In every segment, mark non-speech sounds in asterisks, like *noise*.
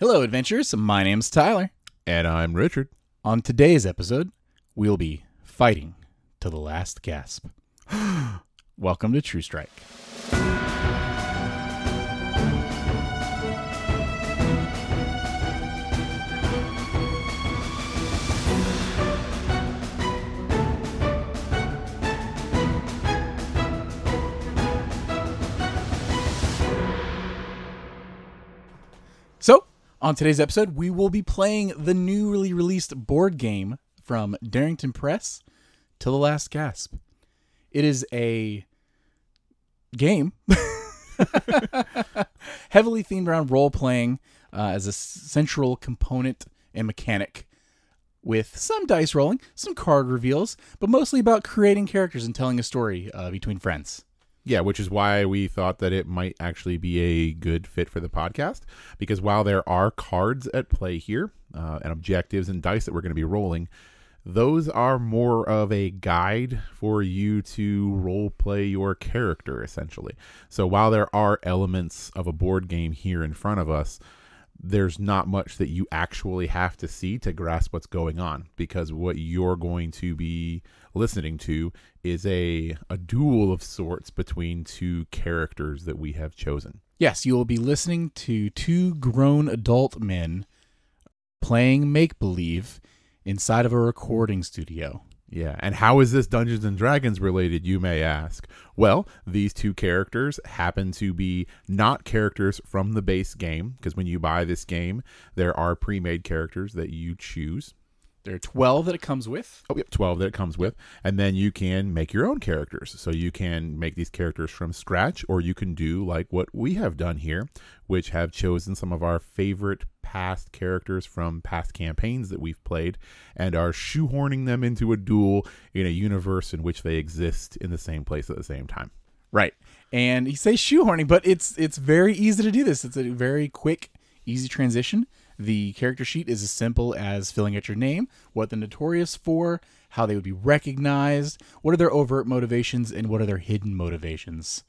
Hello, adventurers. My name's Tyler. And I'm Richard. On today's episode, we'll be fighting to the last gasp. *gasps* Welcome to True Strike. On today's episode, we will be playing the newly released board game from Darrington Press, Till the Last Gasp. It is a game *laughs* heavily themed around role playing uh, as a central component and mechanic, with some dice rolling, some card reveals, but mostly about creating characters and telling a story uh, between friends. Yeah, which is why we thought that it might actually be a good fit for the podcast. Because while there are cards at play here uh, and objectives and dice that we're going to be rolling, those are more of a guide for you to role play your character, essentially. So while there are elements of a board game here in front of us, there's not much that you actually have to see to grasp what's going on because what you're going to be listening to is a a duel of sorts between two characters that we have chosen. Yes, you will be listening to two grown adult men playing make believe inside of a recording studio. Yeah, and how is this Dungeons and Dragons related, you may ask? Well, these two characters happen to be not characters from the base game, because when you buy this game, there are pre made characters that you choose. There are 12 that it comes with. Oh, yep, 12 that it comes with. And then you can make your own characters. So you can make these characters from scratch, or you can do like what we have done here, which have chosen some of our favorite past characters from past campaigns that we've played and are shoehorning them into a duel in a universe in which they exist in the same place at the same time. Right. And he says shoehorning, but it's it's very easy to do this. It's a very quick, easy transition. The character sheet is as simple as filling out your name, what they're notorious for, how they would be recognized, what are their overt motivations, and what are their hidden motivations.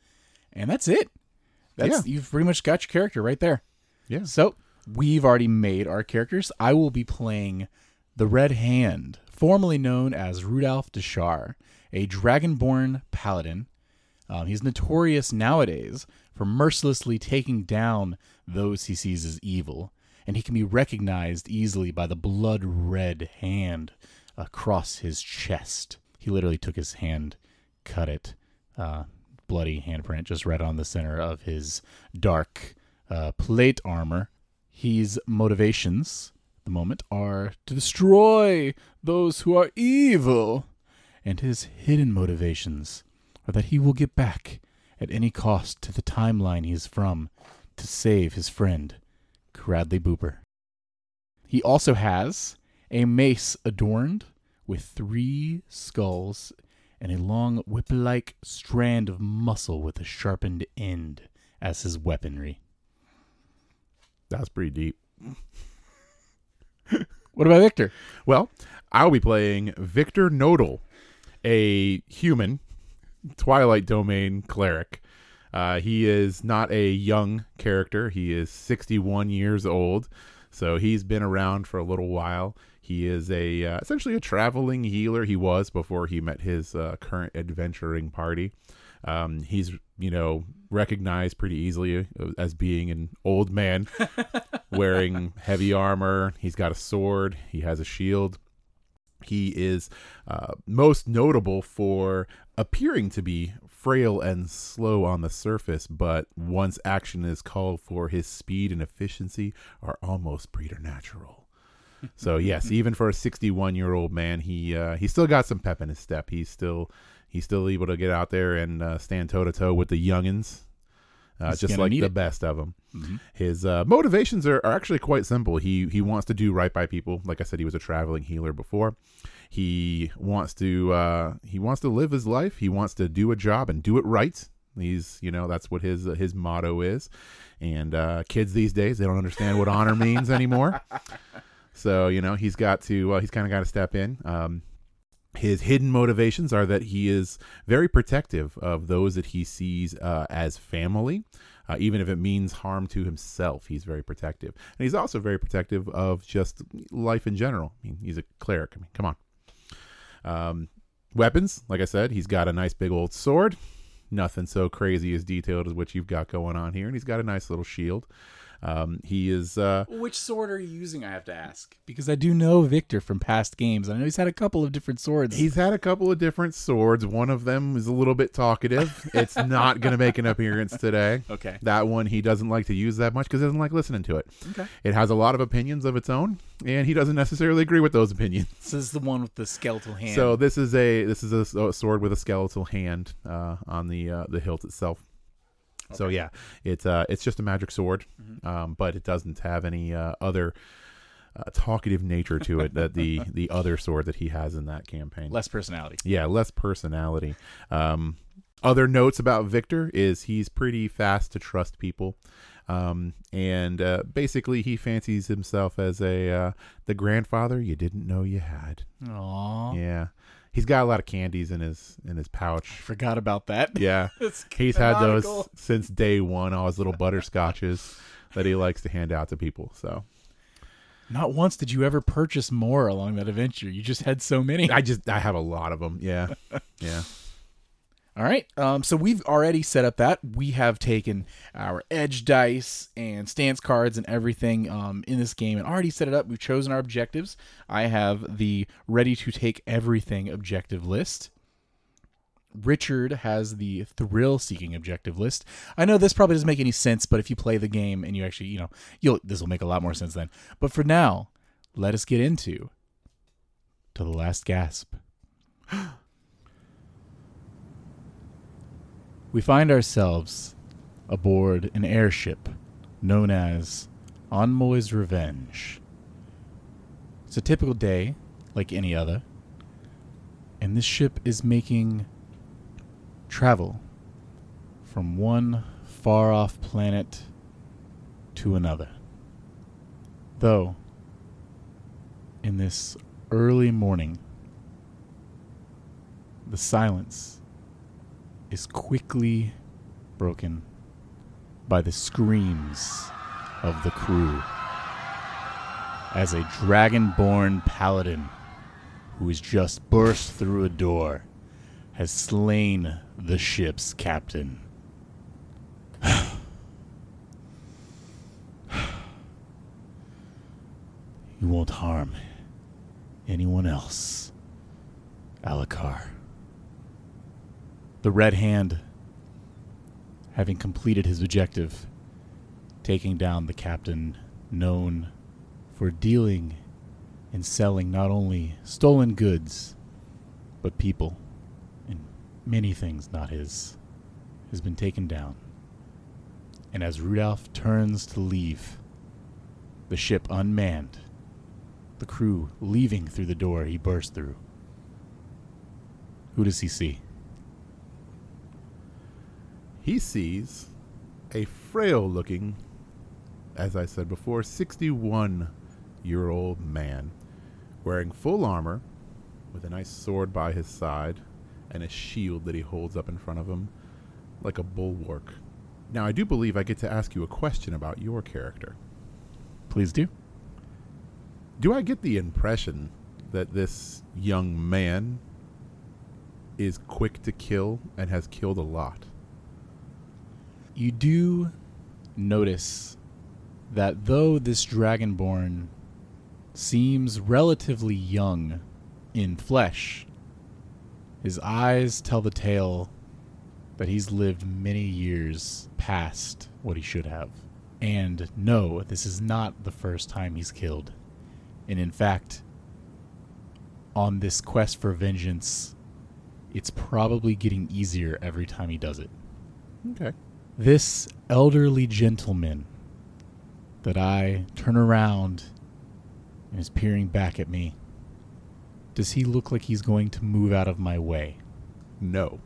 And that's it. That's you've pretty much got your character right there. Yeah. So we've already made our characters. I will be playing the Red Hand, formerly known as Rudolph Deshar, a dragonborn paladin. Um, he's notorious nowadays for mercilessly taking down those he sees as evil, and he can be recognized easily by the blood red hand across his chest. He literally took his hand, cut it, uh, bloody handprint just right on the center of his dark uh, plate armor. His motivations at the moment are to destroy those who are evil, and his hidden motivations are that he will get back at any cost to the timeline he is from to save his friend, Cradley Booper. He also has a mace adorned with three skulls and a long whip like strand of muscle with a sharpened end as his weaponry. That's pretty deep. *laughs* What about Victor? Well, I'll be playing Victor Nodal, a human Twilight Domain cleric. Uh, he is not a young character. He is 61 years old, so he's been around for a little while. He is a uh, essentially a traveling healer. He was before he met his uh, current adventuring party. Um, he's you know recognized pretty easily as being an old man *laughs* wearing heavy armor. He's got a sword. He has a shield. He is uh, most notable for appearing to be frail and slow on the surface, but once action is called for, his speed and efficiency are almost preternatural. *laughs* so yes, even for a 61 year old man, he uh, he still got some pep in his step. He's still he's still able to get out there and uh, stand toe to toe with the youngins, uh, just like the it. best of them. Mhm. His uh, motivations are, are actually quite simple. He he wants to do right by people. Like I said, he was a traveling healer before. He wants to uh, he wants to live his life. He wants to do a job and do it right. He's you know that's what his his motto is. And uh, kids these days they don't understand what honor means anymore. *laughs* So you know he's got to uh, he's kind of got to step in. Um, his hidden motivations are that he is very protective of those that he sees uh, as family. Uh, even if it means harm to himself, he's very protective. And he's also very protective of just life in general. I mean, he's a cleric. I mean, come on. Um, weapons, like I said, he's got a nice big old sword. Nothing so crazy as detailed as what you've got going on here. And he's got a nice little shield. Um, he is. Uh, Which sword are you using? I have to ask because I do know Victor from past games. I know he's had a couple of different swords. He's had a couple of different swords. One of them is a little bit talkative. it's *laughs* not going to make an appearance today. okay. That one he doesn't like to use that much because he doesn't like listening to it. Okay. It has a lot of opinions of its own, and he doesn't necessarily agree with those opinions. *laughs* This is the one with the skeletal hand. So this is a this is a sword with a skeletal hand uh, on the uh, the hilt itself. So yeah, it's uh it's just a magic sword, um, but it doesn't have any uh, other uh, talkative nature to it that the *laughs* the other sword that he has in that campaign. less personality. Yeah, less personality. Um, other notes about Victor is he's pretty fast to trust people, um, and uh, basically he fancies himself as a uh, the grandfather you didn't know you had. Aww. Yeah, he's got a lot of candies in his in his pouch. Forgot about that. *laughs* Yeah, he's had those since day one. All his little butterscotches that he likes to hand out to people. So Not once did you ever purchase more along that adventure. You just had so many. I just I have a lot of them. Yeah, *laughs* yeah. All right. Um, so we've already set up that. We have taken our edge dice and stance cards and everything um, in this game and already set it up. We've chosen our objectives. I have the ready to take everything objective list. Richard has the thrill seeking objective list. I know this probably doesn't make any sense, but if you play the game and you actually, you know, you'll this will make a lot more sense then. But for now, let us get into to the last gasp. *gasps* *gasps* we find ourselves aboard an airship known as Enmoy's Revenge. It's a typical day, like any other, and this ship is making travel from one far off planet to another. Though, in this early morning, the silence is quickly broken by the screams of the crew as a dragonborn paladin who has just burst through a door has slain the ship's captain. *sighs* you won't harm anyone else, Alakar. The Red Hand, having completed his objective, taking down the captain known for dealing and selling not only stolen goods, but people and many things not his, has been taken down. And as Rudolph turns to leave, the ship unmanned, the crew leaving through the door he burst through, who does he see? He sees a frail looking, as I said before, 61 year old man wearing full armor with a nice sword by his side and a shield that he holds up in front of him like a bulwark. Now, I do believe I get to ask you a question about your character. Please do. Do I get the impression that this young man is quick to kill and has killed a lot? You do notice that though this dragonborn seems relatively young in flesh, his eyes tell the tale that he's lived many years past what he should have. And no, this is not the first time he's killed. And in fact, on this quest for vengeance, it's probably getting easier every time he does it. Okay. This elderly gentleman that I turn around and is peering back at me, does he look like he's going to move out of my way? No.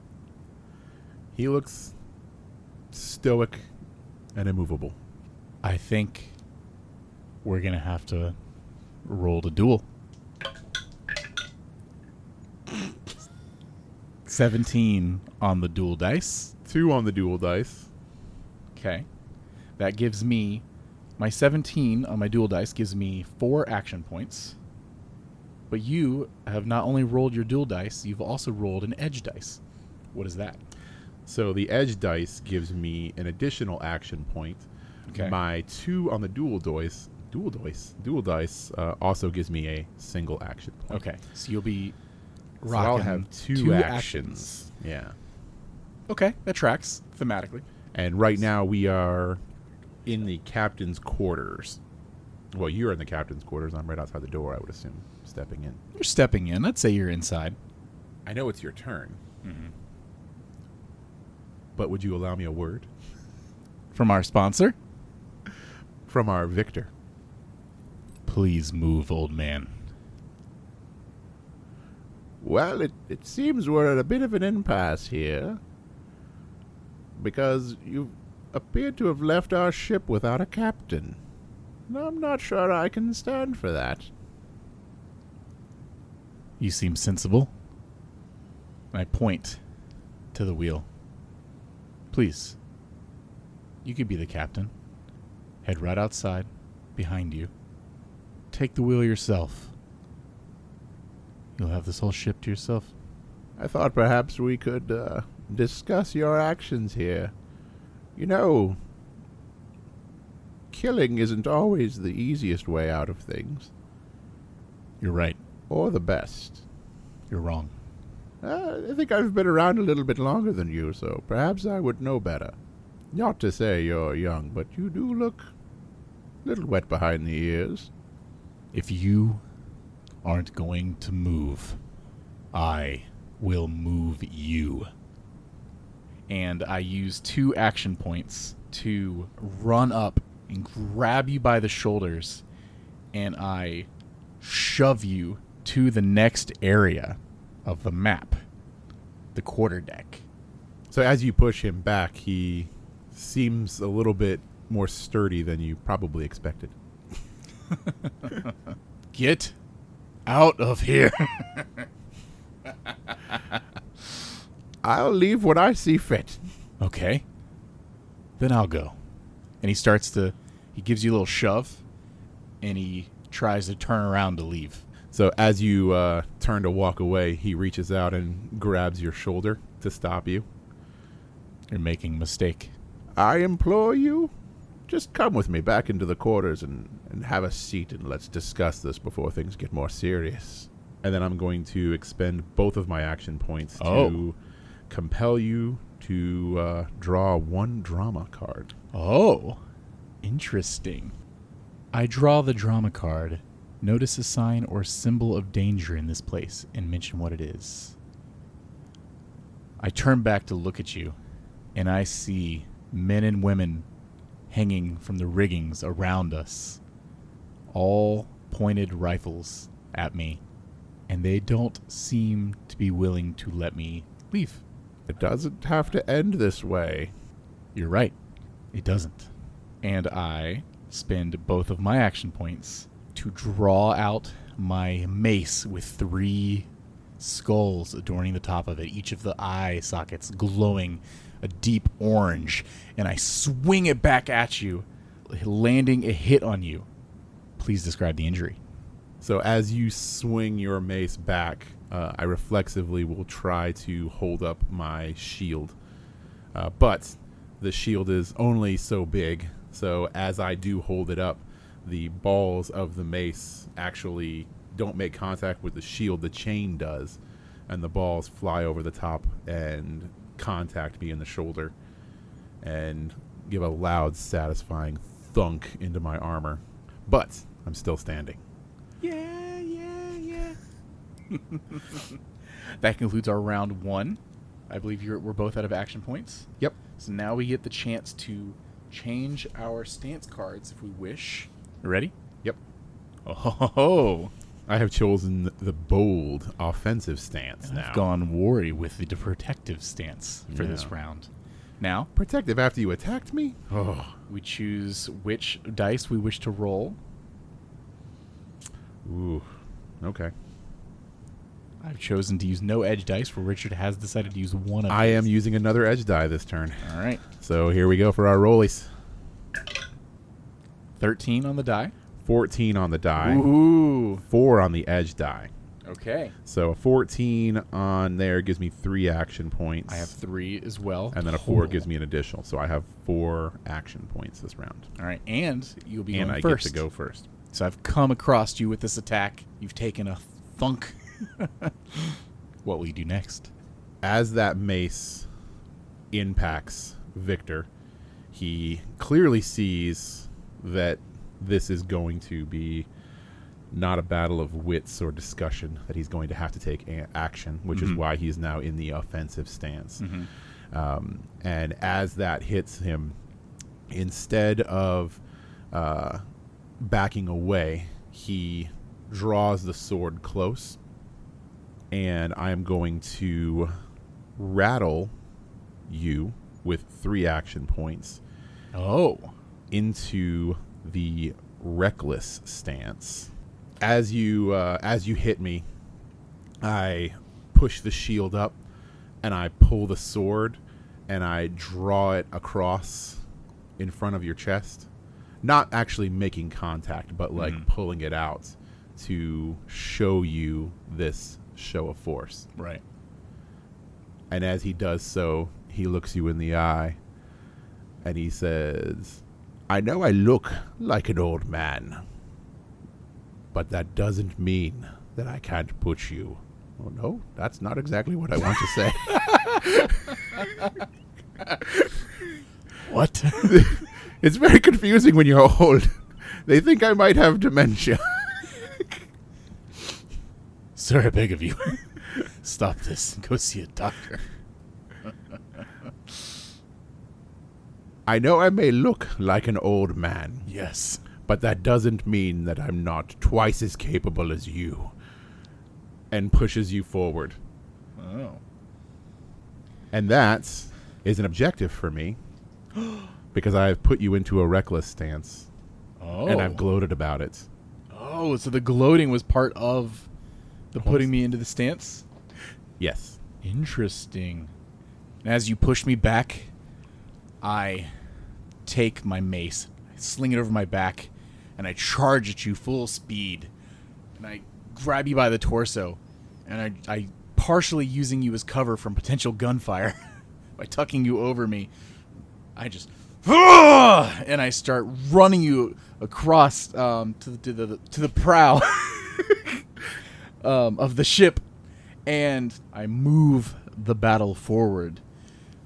He looks stoic and immovable. I think we're going to have to roll the duel. 17 on the duel dice. Two on the duel dice. Okay. That gives me my 17 on my duel dice gives me 4 action points. But you have not only rolled your duel dice, you've also rolled an edge dice. What is that? So the edge dice gives me an additional action point. Okay. My two on the duel dice, duel dice, duel dice uh, also gives me a single action point. Okay. So you'll be So I'll have two, two actions. Yeah. Okay, that tracks thematically. And right now we are in the captain's quarters. Well, you're in the captain's quarters. I'm right outside the door. I would assume stepping in. You're stepping in. Let's say you're inside. I know it's your turn, Mm-hmm. but would you allow me a word From our sponsor, from our victor? please move, old man. Well, it, it seems we're at a bit of an impasse here. Because you appear to have left our ship without a captain. And I'm not sure I can stand for that. You seem sensible. I point to the wheel. Please. You could be the captain. Head right outside, behind you. Take the wheel yourself. You'll have this whole ship to yourself. I thought perhaps we could uh, discuss your actions here. You know, killing isn't always the easiest way out of things, You're right. or the best. You're wrong. Uh, I think I've been around a little bit longer than you, so perhaps I would know better. Not to say you're young, but you do look a little wet behind the ears. If you aren't going to move, I will move you. And I use two action points to run up and grab you by the shoulders, and I shove you to the next area of the map, the quarter deck. So as you push him back, he seems a little bit more sturdy than you probably expected. *laughs* Get out of here. *laughs* I'll leave when I see fit. Okay. Then I'll go. And he starts to he gives you a little shove and he tries to turn around to leave. So as you uh, turn to walk away, he reaches out and grabs your shoulder to stop you. You're making a mistake. I implore you, just come with me back into the quarters and, and have a seat and let's discuss this before things get more serious. And then I'm going to expend both of my action points to Oh. Compel you to uh, draw one drama card. Oh. Interesting. I draw the drama card. Notice a sign or symbol of danger in this place and mention what it is. I turn back to look at you, and I see men and women hanging from the riggings around us, all pointed rifles at me, and they don't seem to be willing to let me leave. It doesn't have to end this way. You're right. It doesn't. And I spend both of my action points to draw out my mace with three skulls adorning the top of it, each of the eye sockets glowing a deep orange, and I swing it back at you, landing a hit on you. Please describe the injury. So as you swing your mace back, uh, I reflexively will try to hold up my shield. Uh, but the shield is only so big, so as I do hold it up, the balls of the mace actually don't make contact with the shield, the chain does, and the balls fly over the top and contact me in the shoulder and give a loud, satisfying thunk into my armor. But I'm still standing. Yeah. *laughs* that concludes our round one. I believe you're, we're both out of action points. Yep. So now we get the chance to change our stance cards if we wish. Ready? Yep. Oh, ho, ho. I have chosen the bold offensive stance now. I've gone worry with the protective stance for this round. Now protective after you attacked me. Oh, we choose which dice we wish to roll. ooh, okay. I've chosen to use no edge dice, where Richard has decided to use one of I am using another edge die this turn. All right. So here we go for our rollies. 13 on the die. 14 on the die, Ooh. 4 on the edge die. Okay. So a 14 on there gives me 3 action points. I have three as well. and then a 4 total. gives me an additional. So I have 4 action points this round. All right. And you'll be and I first. get to go first. So I've come across you with this attack. You've taken a thunk. *laughs* what will you do next? as that mace impacts Victor, he clearly sees that this is going to be not a battle of wits or discussion, that he's going to have to take a- action, which is Mhm. why he's now in the offensive stance. Mm-hmm. Um, and as that hits him, instead of uh, backing away, he draws the sword close. And I am going to rattle you with three action points Oh. into the reckless stance. As you uh, as you hit me, I push the shield up and I pull the sword and I draw it across in front of your chest. Not actually making contact, but like Mhm. pulling it out to show you this show of force. Right. And as he does so, he looks you in the eye and he says, I know I look like an old man, but that doesn't mean that I can't push you. Oh, no, that's not exactly what I want to say. *laughs* What? *laughs* it's very confusing when you're old. They think I might have dementia. Sir, I beg of you. *laughs* Stop this and go see a doctor. I know I may look like an old man, Yes. but that doesn't mean that I'm not twice as capable as you. And pushes you forward. Oh. And that is an objective for me *gasps* because I've put you into a reckless stance Oh. and I've oh. gloated about it. oh, so the gloating was part of the putting me into the stance? Yes. Interesting. And as you push me back, I take my mace, I sling it over my back, and I charge at you full speed. And I grab you by the torso, and I, I partially using you as cover from potential gunfire *laughs* by tucking you over me. I just *laughs* and I start running you across um, to the to the to the prow *laughs* um, of the ship, and I move the battle forward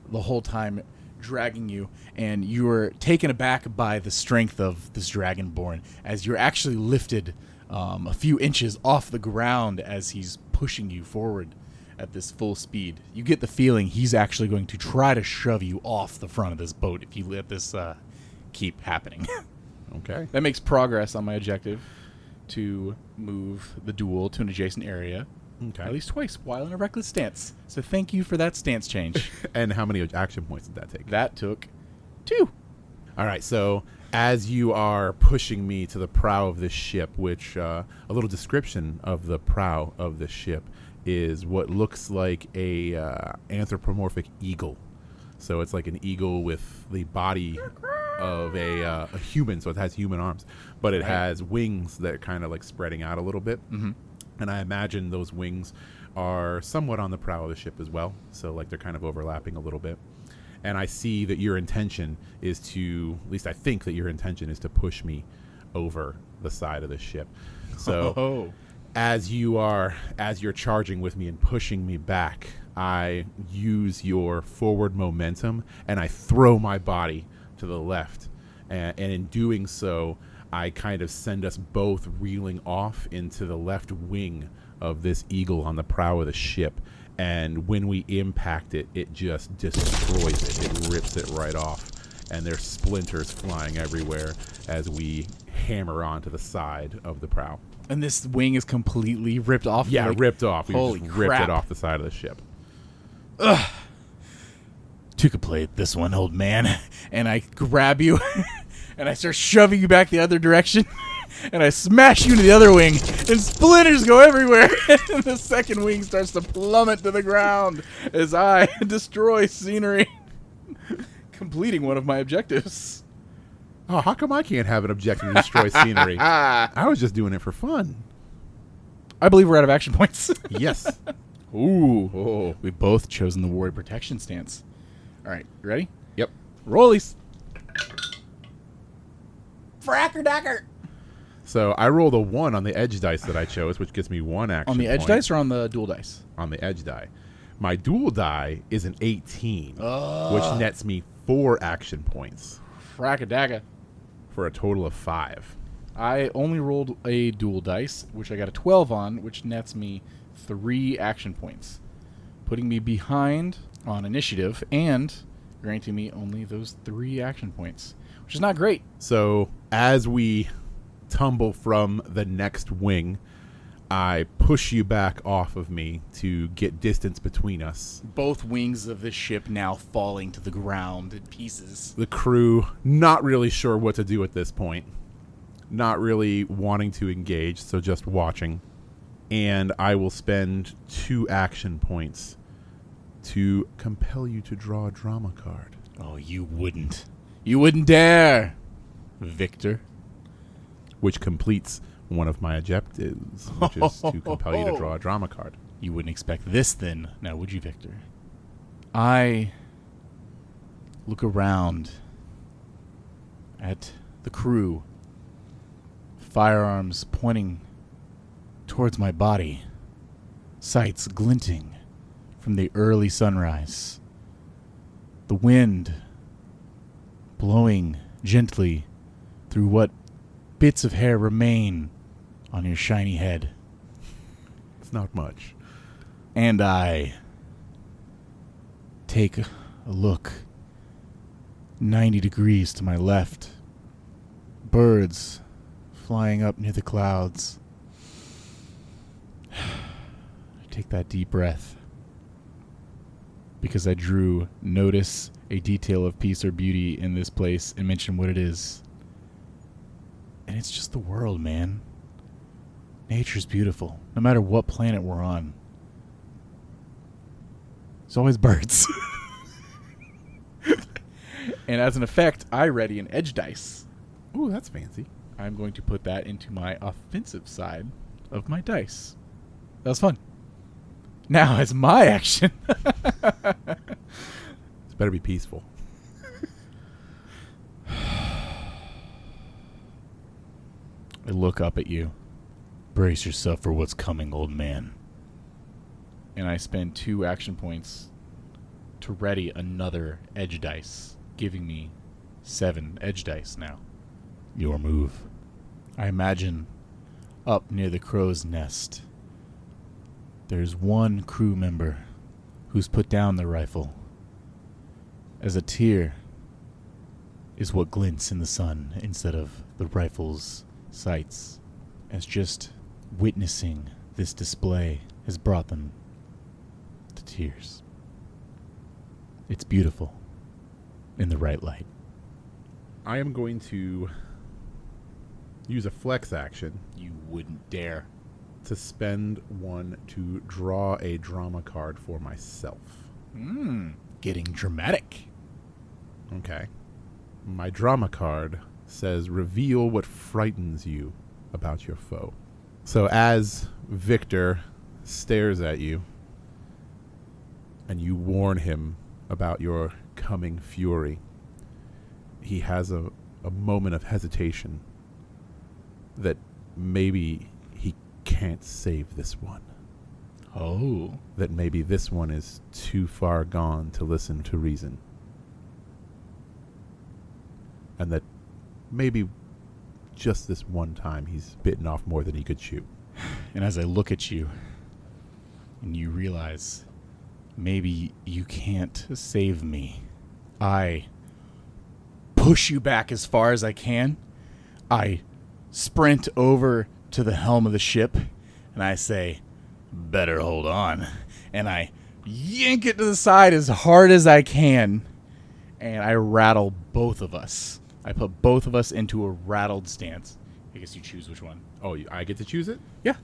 the whole time, dragging you, and you are taken aback by the strength of this dragonborn as you're actually lifted um, a few inches off the ground as he's pushing you forward at this full speed. You get the feeling he's actually going to try to shove you off the front of this boat if you let this uh, keep happening. *laughs* Okay. that makes progress on my objective to move the duel to an adjacent area Okay. at least twice while in a reckless stance. So thank you for that stance change. *laughs* And how many action points did that take? that took two. All right, so as you are pushing me to the prow of this ship, which uh, a little description of the prow of the ship is what looks like a uh, anthropomorphic eagle. So it's like an eagle with the body of a, uh, a human, so it has human arms, but it Right. has wings that are kind of like spreading out a little bit. Mm-hmm. And I imagine those wings are somewhat on the prow of the ship as well. So, like, they're kind of overlapping a little bit. And I see that your intention is to, at least I think that your intention is to push me over the side of the ship. So, *laughs* oh, as you are, as you're charging with me and pushing me back, I use your forward momentum and I throw my body to the left. And, and in doing so, I kind of send us both reeling off into the left wing of this eagle on the prow of the ship. And when we impact it, it just destroys it. It rips it right off. And there's splinters flying everywhere as we hammer onto the side of the prow. and this wing is completely ripped off. Yeah, like, ripped off. We ripped it off the side of the ship. Two could play this one, old man. *laughs* And I grab you, *laughs* and I start shoving you back the other direction. *laughs* and I smash you into the other wing, and splinters go everywhere. and the second wing starts to plummet to the ground as I destroy scenery, completing one of my objectives. Oh, how come I can't have an objective to destroy scenery? I was just doing it for fun. I believe we're out of action points. Yes. Ooh. oh. We've both chosen the warrior protection stance. All right, you ready? Yep. Rollies. Fracker dacker. So I rolled a one on the edge dice that I chose, which gives me one action. On the edge point dice or on the duel dice? on the edge die. My duel die is an 18, Oh. which nets me four action points Fracker dacker. for a total of five. I only rolled a duel dice, which I got a 12 on, which nets me three action points, putting me behind on initiative and granting me only those three action points, which is not great. So as we tumble from the next wing, I push you back off of me to get distance between us. Both wings of the ship now falling to the ground in pieces. The crew not really sure what to do at this point, not really wanting to engage, so just watching. And I will spend two action points to compel you to draw a drama card. Oh, you wouldn't. You wouldn't dare, Victor. which completes one of my objectives, which is to *laughs* compel you to draw a drama card. You wouldn't expect this then, now would you, Victor? I look around at the crew, firearms pointing towards my body, sights glinting from the early sunrise, the wind blowing gently through what bits of hair remain on your shiny head. It's not much. And I take a look 90 degrees to my left. Birds flying up near the clouds. *sighs* I take that deep breath because I drew notice a detail of peace or beauty in this place and mention what it is. And it's just the world, man. Nature's beautiful, no matter what planet we're on. It's always birds. *laughs* and as an effect, I ready an edge dice. Ooh, that's fancy. I'm going to put that into my offensive side of my dice. That was fun. Now, it's my action, *laughs* It's better be peaceful. I look up at you. Brace yourself for what's coming, old man. And I spend two action points to ready another edge dice, giving me seven edge dice now. Your move. I imagine up near the crow's nest, there's one crew member who's put down the rifle. As a tear is what glints in the sun instead of the rifle's sights, as just witnessing this display has brought them to tears. It's beautiful in the right light. I am going to use a flex action You wouldn't dare. To spend one to draw a drama card for myself. Mmm, getting dramatic. Okay. My drama card says reveal what frightens you about your foe. So as Victor stares at you and you warn him about your coming fury, he has a, a moment of hesitation that maybe can't save this one. Oh, That maybe this one is too far gone to listen to reason. And that maybe just this one time he's bitten off more than he could chew. *sighs* and as I look at you, and you realize maybe you can't save me, I push you back as far as I can. I sprint over to the helm of the ship, and I say, Better hold on. And I yank it to the side as hard as I can, and I rattle both of us. I put both of us into a rattled stance. I guess you choose which one. Oh, I get to choose it. Yeah.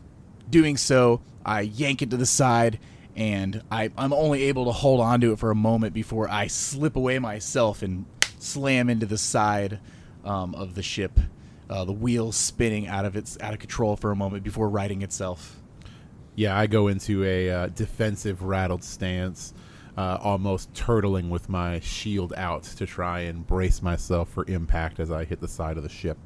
Doing so, I yank it to the side, and I, I'm only able to hold on to it for a moment before I slip away myself and slam into the side um, of the ship. Uh, the wheel spinning out of its out of control for a moment before righting itself. Yeah, I go into a uh, defensive rattled stance, uh, almost turtling with my shield out to try and brace myself for impact as I hit the side of the ship.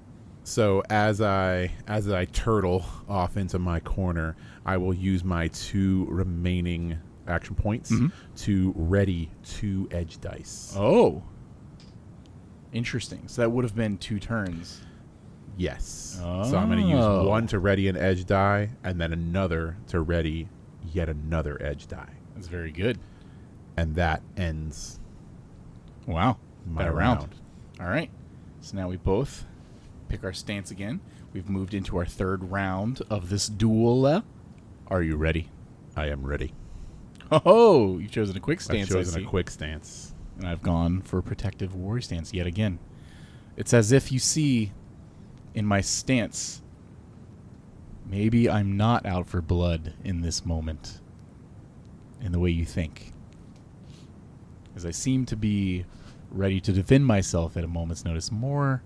So as I as I turtle off into my corner, I will use my two remaining action points to ready two edge dice. Oh, interesting. So that would have been two turns. Yes. So I'm going to use Oh. one to ready an edge die, and then another to ready yet another edge die, That's very good. and that ends Wow. my That round. round. All right. So now we both pick our stance again. We've moved into our third round of this duel. Are you ready? I am ready. Oh, you've chosen a quick stance. I've chosen a quick stance. and I've gone for protective warrior stance yet again. It's as if you see in my stance, maybe I'm not out for blood in this moment, in the way you think. As I seem to be ready to defend myself at a moment's notice more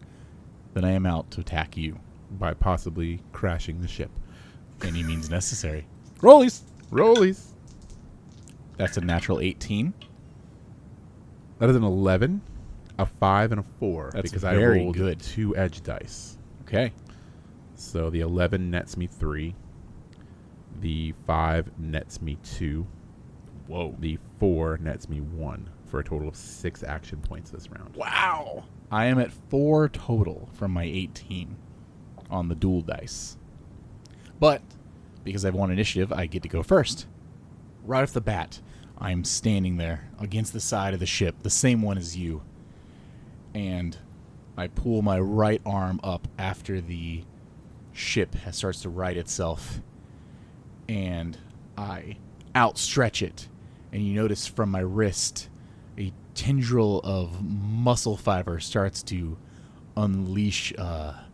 than I am out to attack you. by possibly crashing the ship. Any means *laughs* necessary. Rollies! Rollies. That's a natural 18. That is an 11, a 5, and a 4. That's because very I rolled good. two edge dice. Okay. So the 11 nets me 3. The 5 nets me 2. Whoa. The 4 nets me 1 for a total of 6 action points this round. Wow. I am at four total from my 18 on the duel dice. But because I've won initiative, I get to go first. Right off the bat, I'm standing there against the side of the ship, the same one as you. And I pull my right arm up after the ship starts to right itself. And I outstretch it. And you notice from my wrist, a tendril of muscle fiber starts to unleash a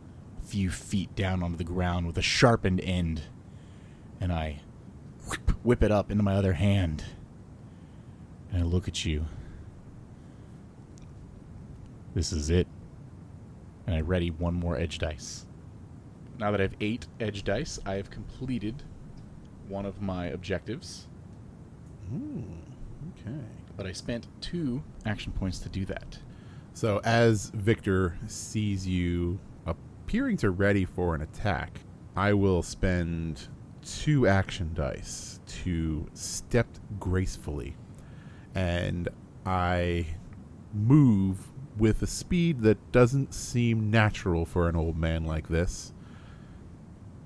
few feet down onto the ground with a sharpened end. And I whip, whip it up into my other hand. And I look at you. This is it. And I ready one more edge dice. Now that I have eight edge dice, I have completed one of my objectives. Hmm, okay. But I spent two action points to do that. So as Victor sees you appearing to ready for an attack, I will spend two action dice to step gracefully, and I move with a speed that doesn't seem natural for an old man like this,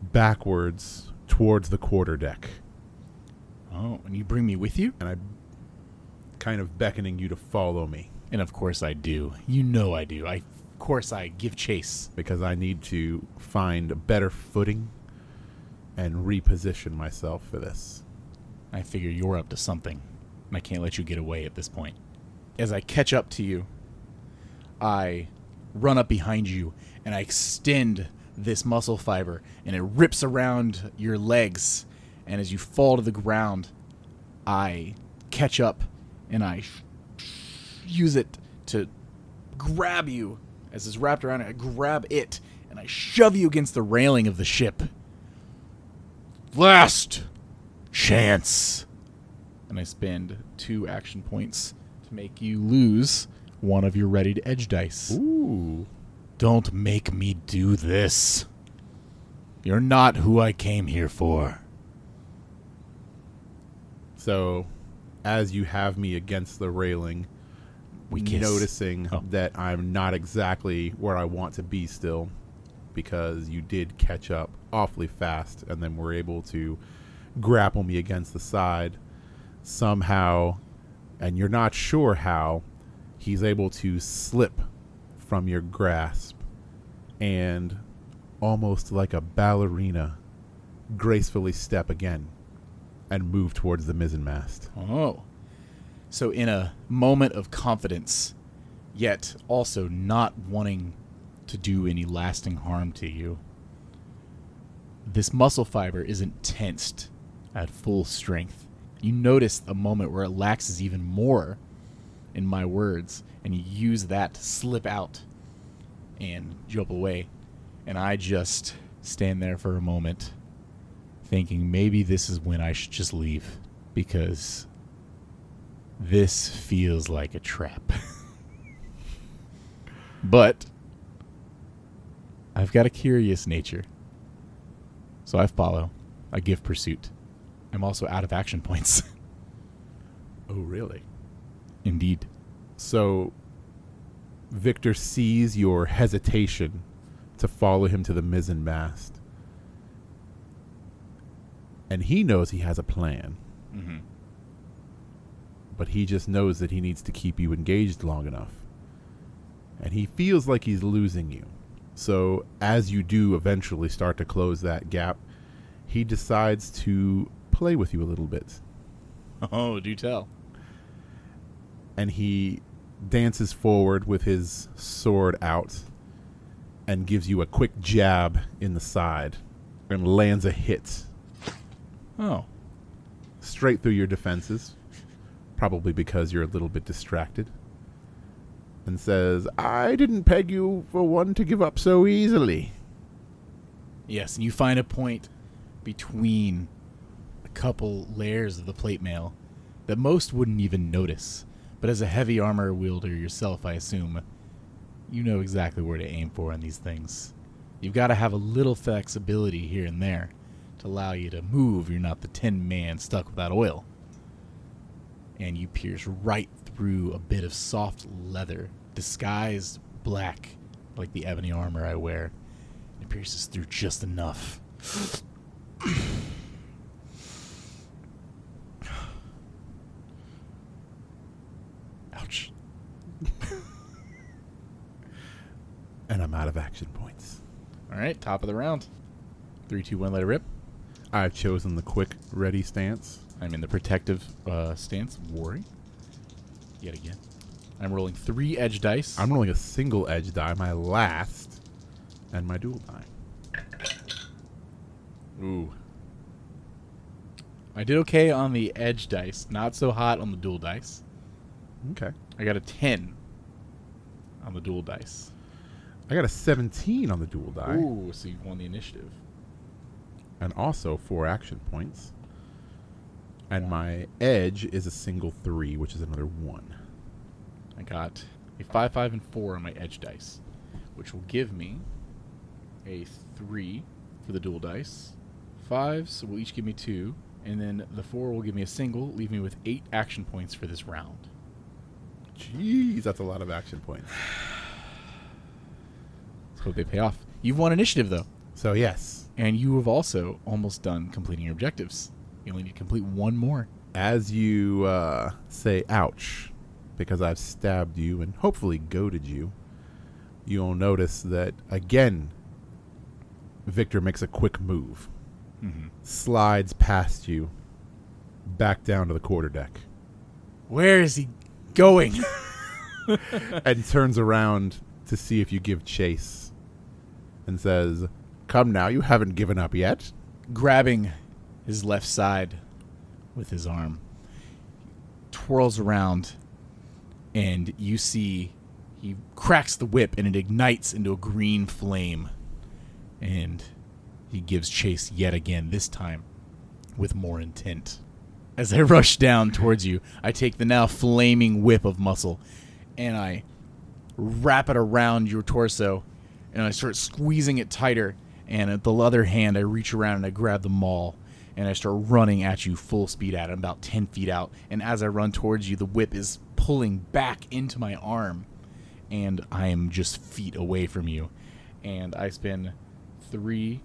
backwards towards the quarter deck, Oh, and you bring me with you? and I kind of beckoning you to follow me. And of course I do. You know I do. I of course I give chase. because I need to find a better footing and reposition myself for this. I figure you're up to something. And I can't let you get away at this point. As I catch up to you, I run up behind you and I extend this muscle fiber and it rips around your legs. And as you fall to the ground, I catch up and I use it to grab you as it's wrapped around it. I grab it and I shove you against the railing of the ship. Last chance. And I spend two action points to make you lose one of your ready to edge dice. Ooh. Don't make me do this. You're not who I came here for. So, as you have me against the railing, We kiss. noticing Oh. that I'm not exactly where I want to be still, because you did catch up awfully fast and then were able to grapple me against the side somehow, and you're not sure how, he's able to slip from your grasp and almost like a ballerina gracefully step again and move towards the mizzenmast. Oh. So, in a moment of confidence, yet also not wanting to do any lasting harm to you, this muscle fiber isn't tensed at full strength. You notice a moment where it laxes even more in my words, and use that to slip out and jump away. And I just stand there for a moment, thinking maybe this is when I should just leave because this feels like a trap. *laughs* but I've got a curious nature. So I follow. I give pursuit. I'm also out of action points. *laughs* Oh, really? Indeed. So Victor sees your hesitation to follow him to the mizzen mast. And he knows he has a plan, Mm-hmm. but he just knows that he needs to keep you engaged long enough. And he feels like he's losing you. So as you do eventually start to close that gap, he decides to play with you a little bit. *laughs* Oh, do tell. And he dances forward with his sword out and gives you a quick jab in the side and lands a hit Oh. straight through your defenses, probably because you're a little bit distracted, and says, I didn't peg you for one to give up so easily. Yes, and you find a point between a couple layers of the plate mail that most wouldn't even notice. But as a heavy armor wielder yourself, I assume, you know exactly where to aim for on these things. You've got to have a little flexibility here and there to allow you to move. You're not the tin man stuck without oil. And you pierce right through a bit of soft leather, disguised black, like the ebony armor I wear. It pierces through just enough. *sniffs* Ouch. And I'm out of action points. All right, top of the round. Three, two, one, let it rip. I've chosen the quick, ready stance. I'm in the protective uh, stance, worry. Yet again. I'm rolling three edge dice. I'm rolling a single edge die, my last, and my duel die. Ooh. I did okay on the edge dice, not so hot on the duel dice. Okay. I got a 10 on the duel dice. I got a 17 on the duel die, Ooh, so you won the initiative. and also four action points. And my edge is a single three, which is another one. I got a 5, 5, and 4 on my edge dice, which will give me a 3 for the duel dice. 5s will each give me 2, and then the 4 will give me a single, leave me with 8 action points for this round. Jeez, that's a lot of action points. Let's hope they pay off. You've won initiative, though, So yes, and you have also almost done completing your objectives. You only need to complete one more. as you uh, say "ouch," because I've stabbed you and hopefully goaded you, you'll notice that again. Victor makes a quick move, Mm-hmm. slides past you, back down to the quarterdeck. Where is he going? *laughs* and turns around to see if you give chase and says, Come now, you haven't given up yet. grabbing his left side with his arm, twirls around, and you see he cracks the whip and it ignites into a green flame. And he gives chase yet again, this time with more intent. As I rush down towards you, I take the now flaming whip of muscle and I wrap it around your torso and I start squeezing it tighter. And at the other hand, I reach around and I grab the maul and I start running at you full speed at it. I'm about 10 feet out. And as I run towards you, the whip is pulling back into my arm and I am just feet away from you. And I spend three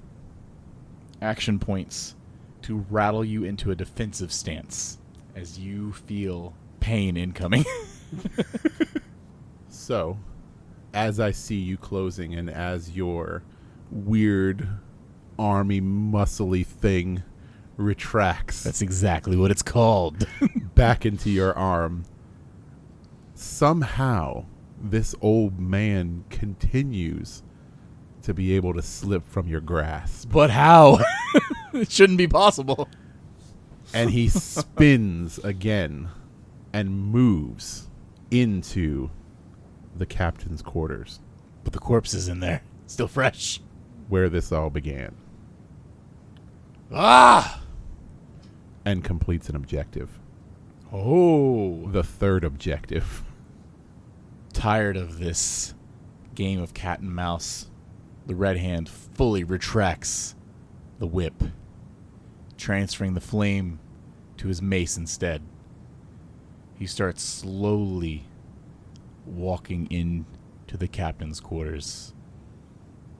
action points to rattle you into a defensive stance as you feel pain incoming. *laughs* So, as I see you closing and as your weird army muscly thing retracts That's exactly what it's called. *laughs* back into your arm, somehow this old man continues to be able to slip from your grasp. But how? *laughs* *laughs* it shouldn't be possible. And he spins again and moves into the captain's quarters But the corpse is in there, still fresh. where this all began Ah! and completes an objective. Oh. The third objective. Tired of this game of cat and mouse, the red hand fully retracts the whip, transferring the flame to his mace instead. He starts slowly walking in to the captain's quarters,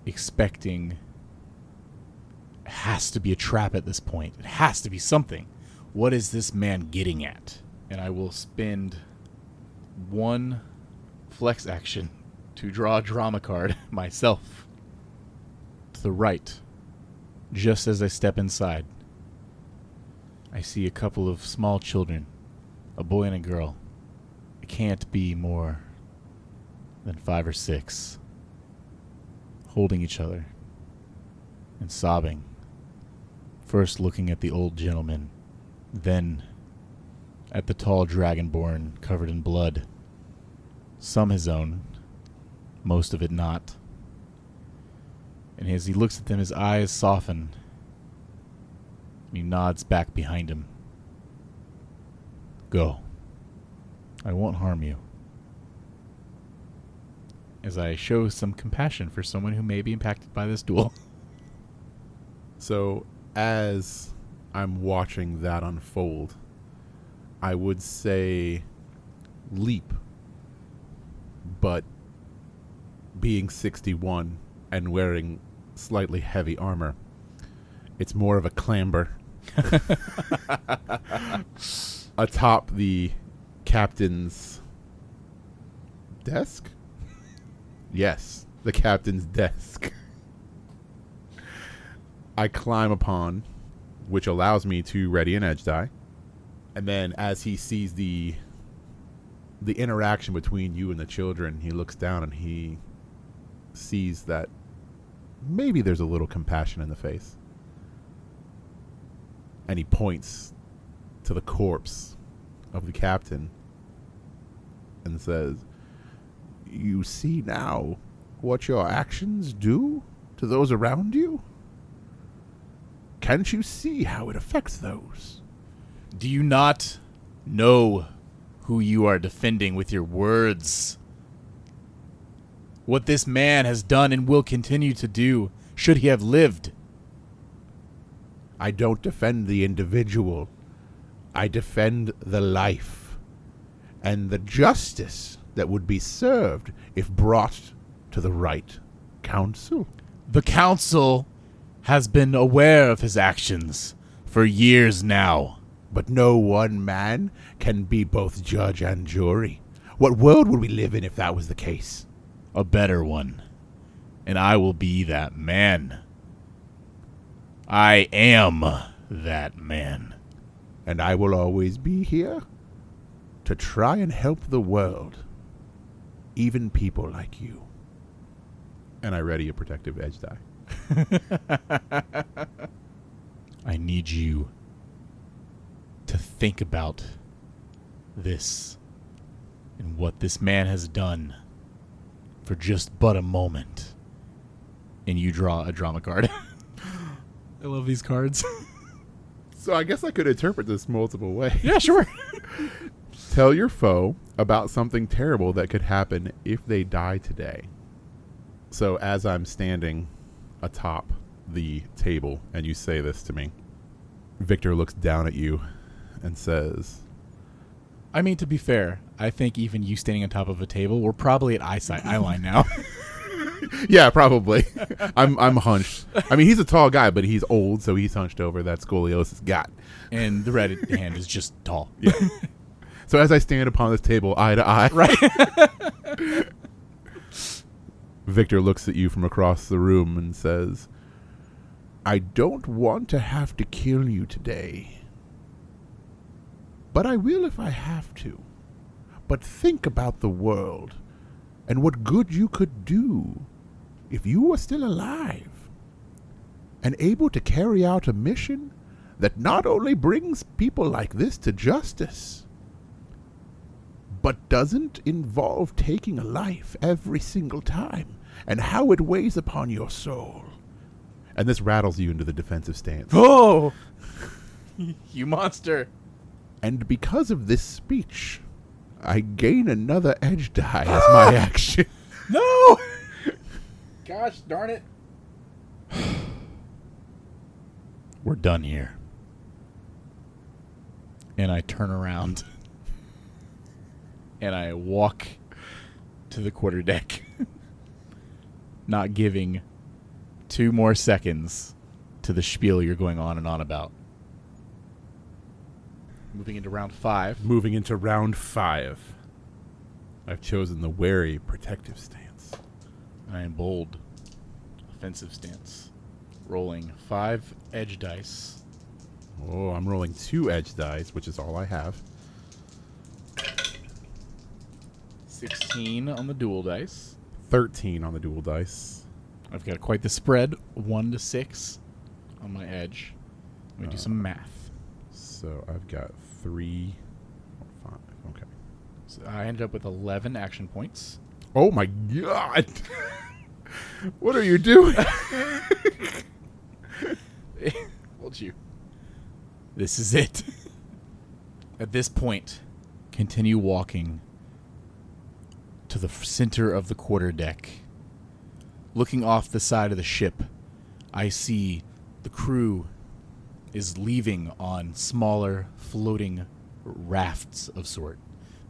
expecting it has to be a trap at this point. It has to be something. What is this man getting at? And I will spend one flex action to draw a drama card *laughs* myself. To the right, just as I step inside, I see a couple of small children, a boy and a girl. It can't be more than five or six, holding each other and sobbing. First looking at the old gentleman, then at the tall dragonborn covered in blood. Some his own, most of it not. And as he looks at them, his eyes soften. And he nods back behind him. Go. I won't harm you. As I show some compassion for someone who may be impacted by this duel. *laughs* So, as I'm watching that unfold, I would say leap. But being 61 and wearing slightly heavy armor, it's more of a clamber *laughs* atop the captain's desk. Yes, the captain's desk. I climb upon, which allows me to ready an edge die. And then as he sees the the interaction between you and the children, he looks down and he sees that maybe there's a little compassion in the face. And he points to the corpse of the captain and says, You see now what your actions do to those around you? Can't you see how it affects those? Do you not know who you are defending with your words? What this man has done and will continue to do, should he have lived. I don't defend the individual. I defend the life and the justice that would be served if brought to the right council. The council has been aware of his actions for years now. But no one man can be both judge and jury. What world would we live in if that was the case? A better one. And I will be that man. I am that man. And I will always be here to try and help the world, even people like you. And I ready a protective edge die. *laughs* I need you to think about this and what this man has done for just but a moment. And you draw a drama card. *laughs* I love these cards. *laughs* So I guess I could interpret this multiple ways. yeah, sure. *laughs* Tell your foe about something terrible that could happen if they die today. So as I'm standing atop the table and you say this to me, Victor looks down at you and says, I mean, to be fair, I think even you standing on top of a table, we're probably at eyesight eye line now. *laughs* *laughs* "Yeah, probably. *laughs* I'm I'm hunched. I mean, he's a tall guy, but he's old, so he's hunched over. That scoliosis got. and the red hand is just tall. *laughs* Yeah. so as I stand upon this table, eye to eye, Right. Victor looks at you from across the room and says, I don't want to have to kill you today. But I will if I have to. But think about the world and what good you could do if you were still alive and able to carry out a mission that not only brings people like this to justice, but doesn't involve taking a life every single time and how it weighs upon your soul. And this rattles you into the defensive stance. Oh, *laughs* you monster! And because of this speech, I gain another edge die as my *gasps* action. No! *laughs* Gosh darn it! *sighs* We're done here. And I turn around and I walk to the quarter deck, *laughs* not giving two more seconds to the spiel you're going on and on about. Moving into round five. Moving into round five, I've chosen the wary protective stance. I am bold. Offensive stance. Rolling five edge dice. Oh, I'm rolling two edge dice, which is all I have. 16 on the duel dice. 13 on the duel dice. I've got quite the spread. One to six on my edge. Let me do some uh, math. So I've got three, five. Okay. So I ended up with 11 action points. Oh my god! *laughs* what are you doing? *laughs* Hold you. This is it. At this point, continue walking to the center of the quarter deck. Looking off the side of the ship, I see the crew is leaving on smaller floating rafts of sort.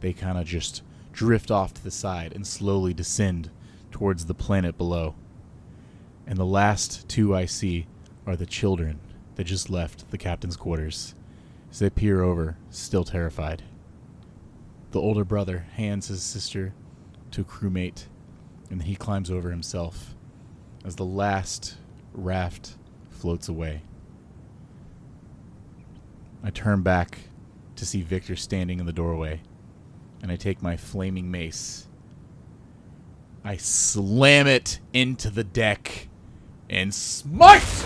They kind of just drift off to the side and slowly descend towards the planet below. And the last two I see are the children that just left the captain's quarters as they peer over, still terrified. The older brother hands his sister to a crewmate, and he climbs over himself as the last raft floats away. I turn back to see Victor standing in the doorway, and I take my flaming mace. I slam it into the deck and smite!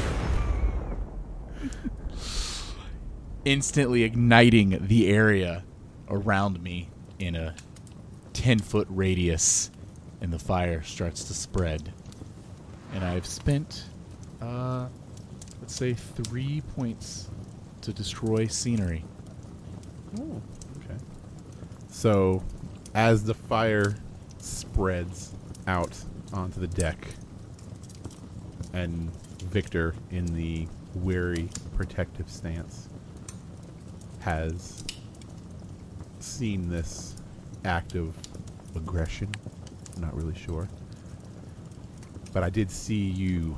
Instantly igniting the area around me in a 10 foot radius, and the fire starts to spread. And I've spent, uh, let's say, three points to destroy scenery. Oh, okay. So, as the fire spreads out onto the deck, and Victor, in the wary protective stance, has seen this act of aggression. I'm Not really sure. But I did see you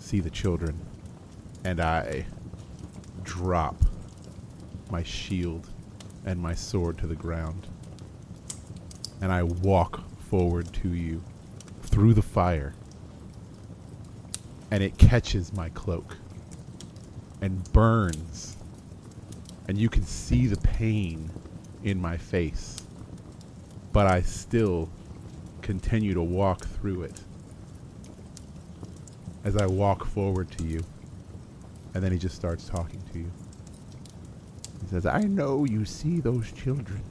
see the children, and I drop my shield and my sword to the ground. And I walk forward to you through the fire. And it catches my cloak and burns. And you can see the pain in my face. But I still continue to walk through it as I walk forward to you. And then he just starts talking to you. Says, I know you see those children.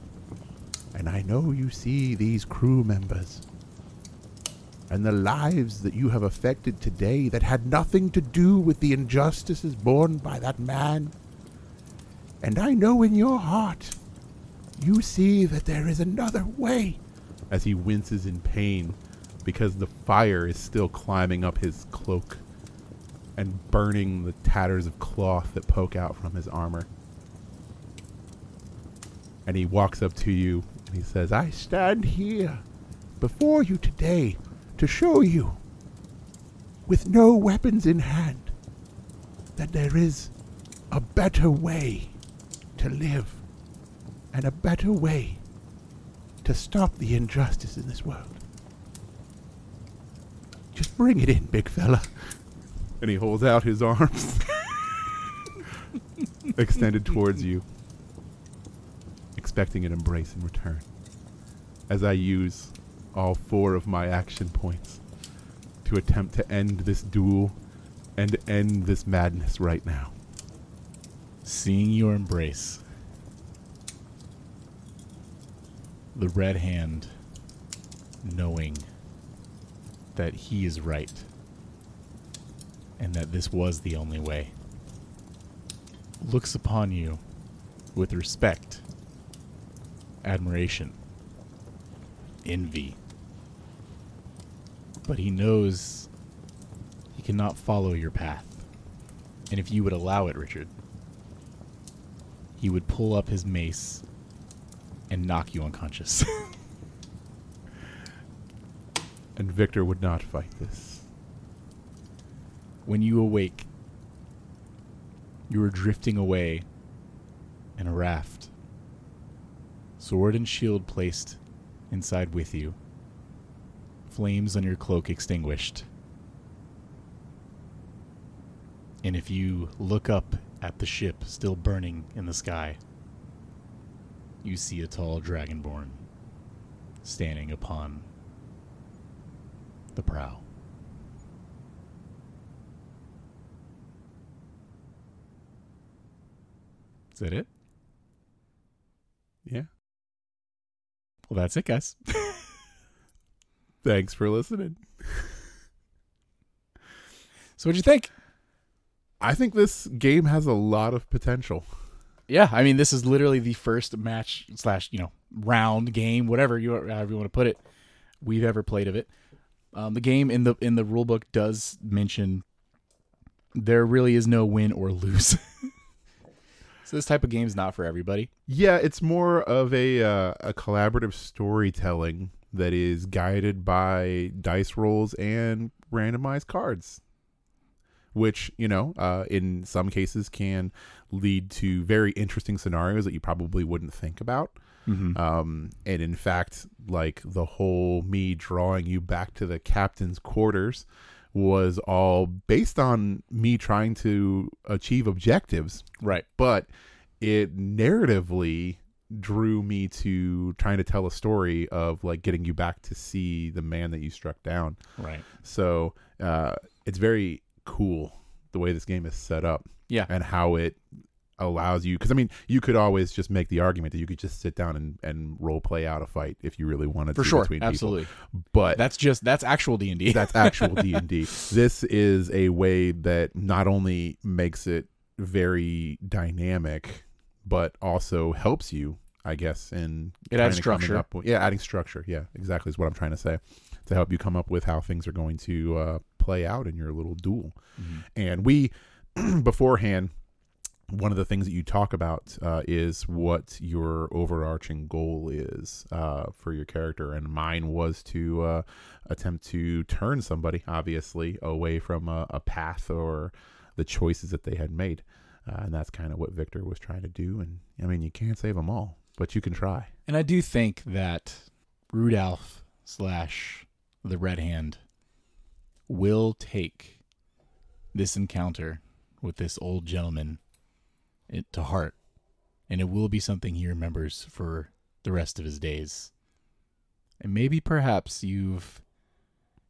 And I know you see these crew members. And the lives that you have affected today that had nothing to do with the injustices borne by that man. And I know in your heart you see that there is another way. As he winces in pain because the fire is still climbing up his cloak and burning the tatters of cloth that poke out from his armor. And he walks up to you and he says, I stand here before you today to show you, with no weapons in hand, that there is a better way to live and a better way to stop the injustice in this world. Just bring it in, big fella. And he holds out his arms, *laughs* extended towards you, expecting an embrace in return. As I use all four of my action points to attempt to end this duel and end this madness right now. Seeing your embrace, the red hand knowing that he is right and that this was the only way, looks upon you with respect, admiration, envy. But he knows he cannot follow your path. And if you would allow it, Richard, he would pull up his mace and knock you unconscious. *laughs* And Victor would not fight this. when you awake, you are drifting away in a raft, sword and shield placed inside with you, flames on your cloak extinguished. And if you look up at the ship still burning in the sky, you see a tall dragonborn standing upon the prow. Is that it? Yeah. Well, that's it, guys. *laughs* Thanks for listening. *laughs* So, what'd you think? I think this game has a lot of potential. Yeah, I mean, this is literally the first match slash you know round game, whatever you however you want to put it, we've ever played of it. Um, the game in the in the rule book does mention there really is no win or lose. *laughs* so this type of game is not for everybody. Yeah, it's more of a uh, a collaborative storytelling that is guided by dice rolls and randomized cards, which you know, uh, in some cases, can lead to very interesting scenarios that you probably wouldn't think about. Mm-hmm. Um, and in fact, like the whole me drawing you back to the captain's quarters was all based on me trying to achieve objectives Right. but it narratively drew me to trying to tell a story of like getting you back to see the man that you struck down. Right. So uh, it's very cool the way this game is set up Yeah. and how it allows you because I mean you could always just make the argument that you could just sit down and, and role play out a fight if you really wanted For to sure. between people. Absolutely. But That's just that's actual D and D. *laughs* that's actual *laughs* D&D. This is a way that not only makes it very dynamic but also helps you, I guess, in It adds structure. Up with, yeah, adding structure. Yeah, exactly is what I'm trying to say to help you come up with how things are going to uh, play out in your little duel. Mm-hmm. And we *clears throat* beforehand one of the things that you talk about uh, is what your overarching goal is uh, for your character, and mine was to uh, attempt to turn somebody, obviously, away from a, a path or the choices that they had made, uh, and that's kind of what Victor was trying to do. And I mean, you can't save them all, but you can try. And I do think that Rudolph slash the Red Hand will take this encounter with this old gentleman it, to heart, and it will be something he remembers for the rest of his days. And maybe, perhaps, you've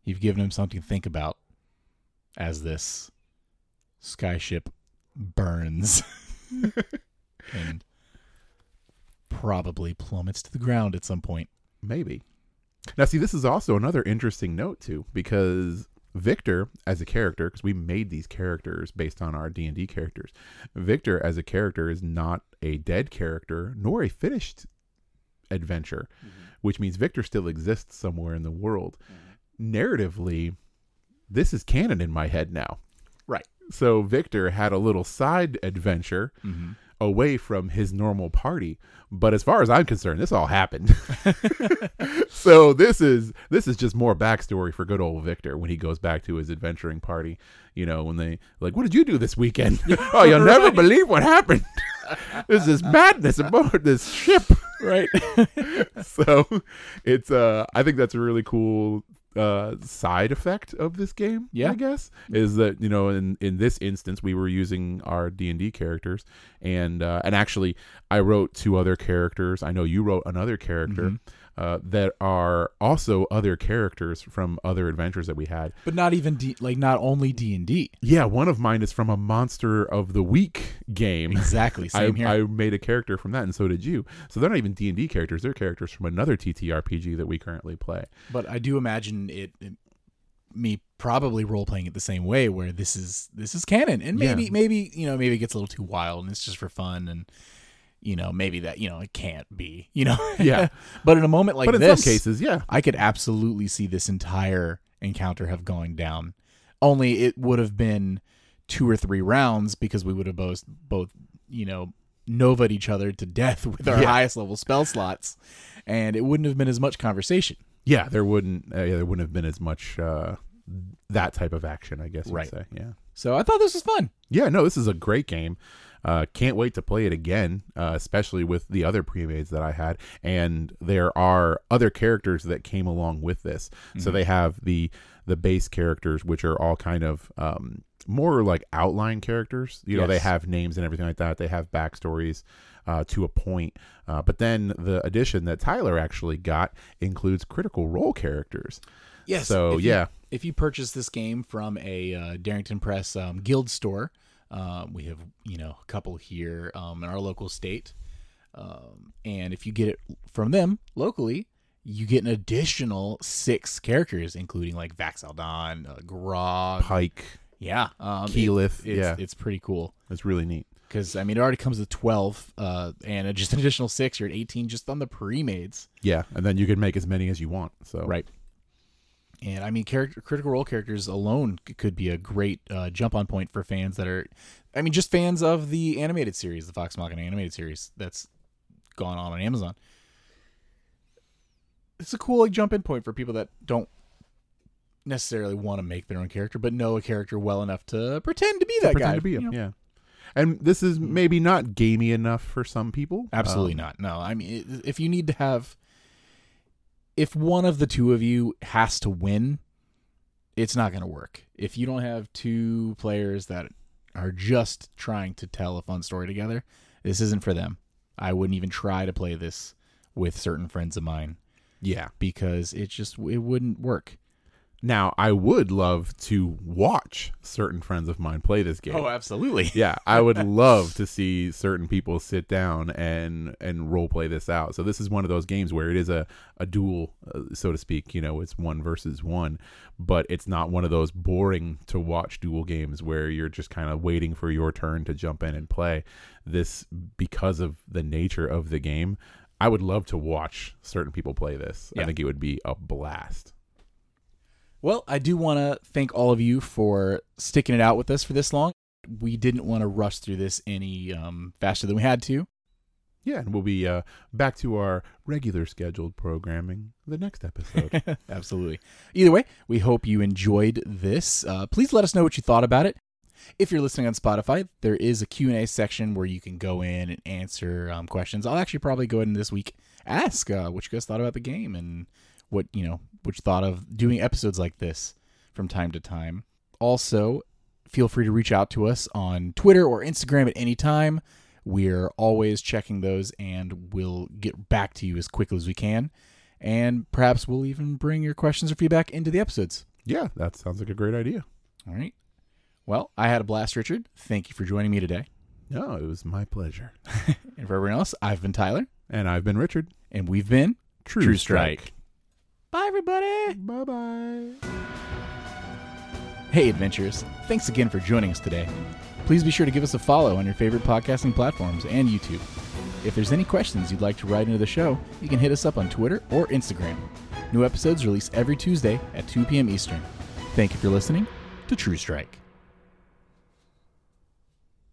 you've given him something to think about as this skyship burns *laughs* and probably plummets to the ground at some point. Maybe. Now, see, this is also another interesting note too, because Victor as a character, because we made these characters based on our D and D characters. Victor as a character is not a dead character nor a finished adventure, which means Victor still exists somewhere in the world. Narratively, this is canon in my head now. Right. So Victor had a little side adventure Mm-hmm. Away from his normal party. But as far as I'm concerned, this all happened. *laughs* *laughs* so this is this is just more backstory for good old Victor when he goes back to his adventuring party. You know, when they like, what did you do this weekend? *laughs* oh, you'll never believe what happened. There's this madness aboard this ship. Right. so it's uh I think that's a really cool uh side effect of this game Yeah. i guess is that you know in in this instance we were using our d&d characters. And uh and actually i wrote two other characters. I know you wrote another character uh, that are also other characters from other adventures that we had. But not even D, like not only D and D. Yeah, one of mine is from a Monster of the Week game. Exactly. *laughs* I, Same here. I made a character from that, and so did you. So they're not even D and D characters; they're characters from another TTRPG that we currently play. but I do imagine it, it me probably role playing it the same way where this is this is canon and maybe Yeah. maybe you know maybe it gets a little too wild and it's just for fun and you know maybe that you know it can't be you know Yeah. *laughs* but in a moment like but in this some cases, yeah, I could absolutely see this entire encounter have going down only it would have been two or three rounds because we would have both both you know nova'd each other to death *laughs* with our Yeah. highest level spell slots and it wouldn't have been as much conversation yeah, there wouldn't uh, yeah, there wouldn't have been as much uh, that type of action, I guess. Right. You'd say. Yeah. so I thought this was fun Yeah, no, this is a great game. Uh, can't wait to play it again, uh, especially with the other pre-mades that I had. And there are other characters that came along with this. So they have the the base characters, which are all kind of um, more like outline characters. You know, they have names and everything like that. They have backstories uh, to a point. Uh, but then the addition that Tyler actually got includes critical role characters. Yes. So, if you- yeah. if you purchase this game from a uh, Darrington Press um, guild store, um, we have you know a couple here um, in our local state, um, and if you get it from them locally, you get an additional six characters, including like Vax'ildan, uh, Grog, Pike, yeah, um, Keyleth, it- it's, yeah. it's pretty cool it's really neat. because I mean it already comes with twelve, uh, and *laughs* just an additional six. You're at eighteen just on the pre-mades. Yeah, and then you can make as many as you want. So Right. And I mean, character, critical role characters alone could be a great uh, jump on point for fans that are, I mean, just fans of the animated series, the Vox Machina animated series that's gone on on Amazon. It's a cool like jump in point for people that don't necessarily want to make their own character, but know a character well enough to pretend to be that pretend guy. to be you him. know? Yeah. And this is maybe not gamey enough for some people. Absolutely Um, not. No, I mean, if you need to have, if one of the two of you has to win, it's not going to work. If you don't have two players that are just trying to tell a fun story together, this isn't for them. I wouldn't even try to play this with certain friends of mine Yeah. because it just it wouldn't work. Now, I would love to watch certain friends of mine play this game. Oh, absolutely. *laughs* yeah, I would *laughs* love to see certain people sit down and and role play this out. So this is one of those games where it is a a duel, uh, so to speak. You know, it's one versus one, but it's not one of those boring to watch duel games where you're just kind of waiting for your turn to jump in and play. This because of the nature of the game. I would love to watch certain people play this. I think it would be a blast. Well, I do want to thank all of you for sticking it out with us for this long. We didn't want to rush through this any um, faster than we had to. Yeah, and we'll be uh, back to our regular scheduled programming the next episode. *laughs* Absolutely. Either way, we hope you enjoyed this. Uh, please let us know what you thought about it. If you're listening on Spotify, there is a Q&A section where you can go in and answer um, questions. I'll actually probably go in this week ask uh, what you guys thought about the game and what you know you thought of doing episodes like this from time to time. Also, feel free to reach out to us on Twitter or Instagram at any time. We're always checking those and we'll get back to you as quickly as we can. And perhaps we'll even bring your questions or feedback into the episodes. yeah, that sounds like a great idea. All right. Well, I had a blast, Richard. Thank you for joining me today. No, it was my pleasure. *laughs* And for everyone else, I've been Tyler, And I've been Richard. and we've been True, True Strike. Bye, everybody. Bye bye. Hey, adventurers. Thanks again for joining us today. Please be sure to give us a follow on your favorite podcasting platforms and YouTube. If there's any questions you'd like to write into the show, you can hit us up on Twitter or Instagram. New episodes release every Tuesday at 2 p.m. Eastern. Thank you for listening to True Strike.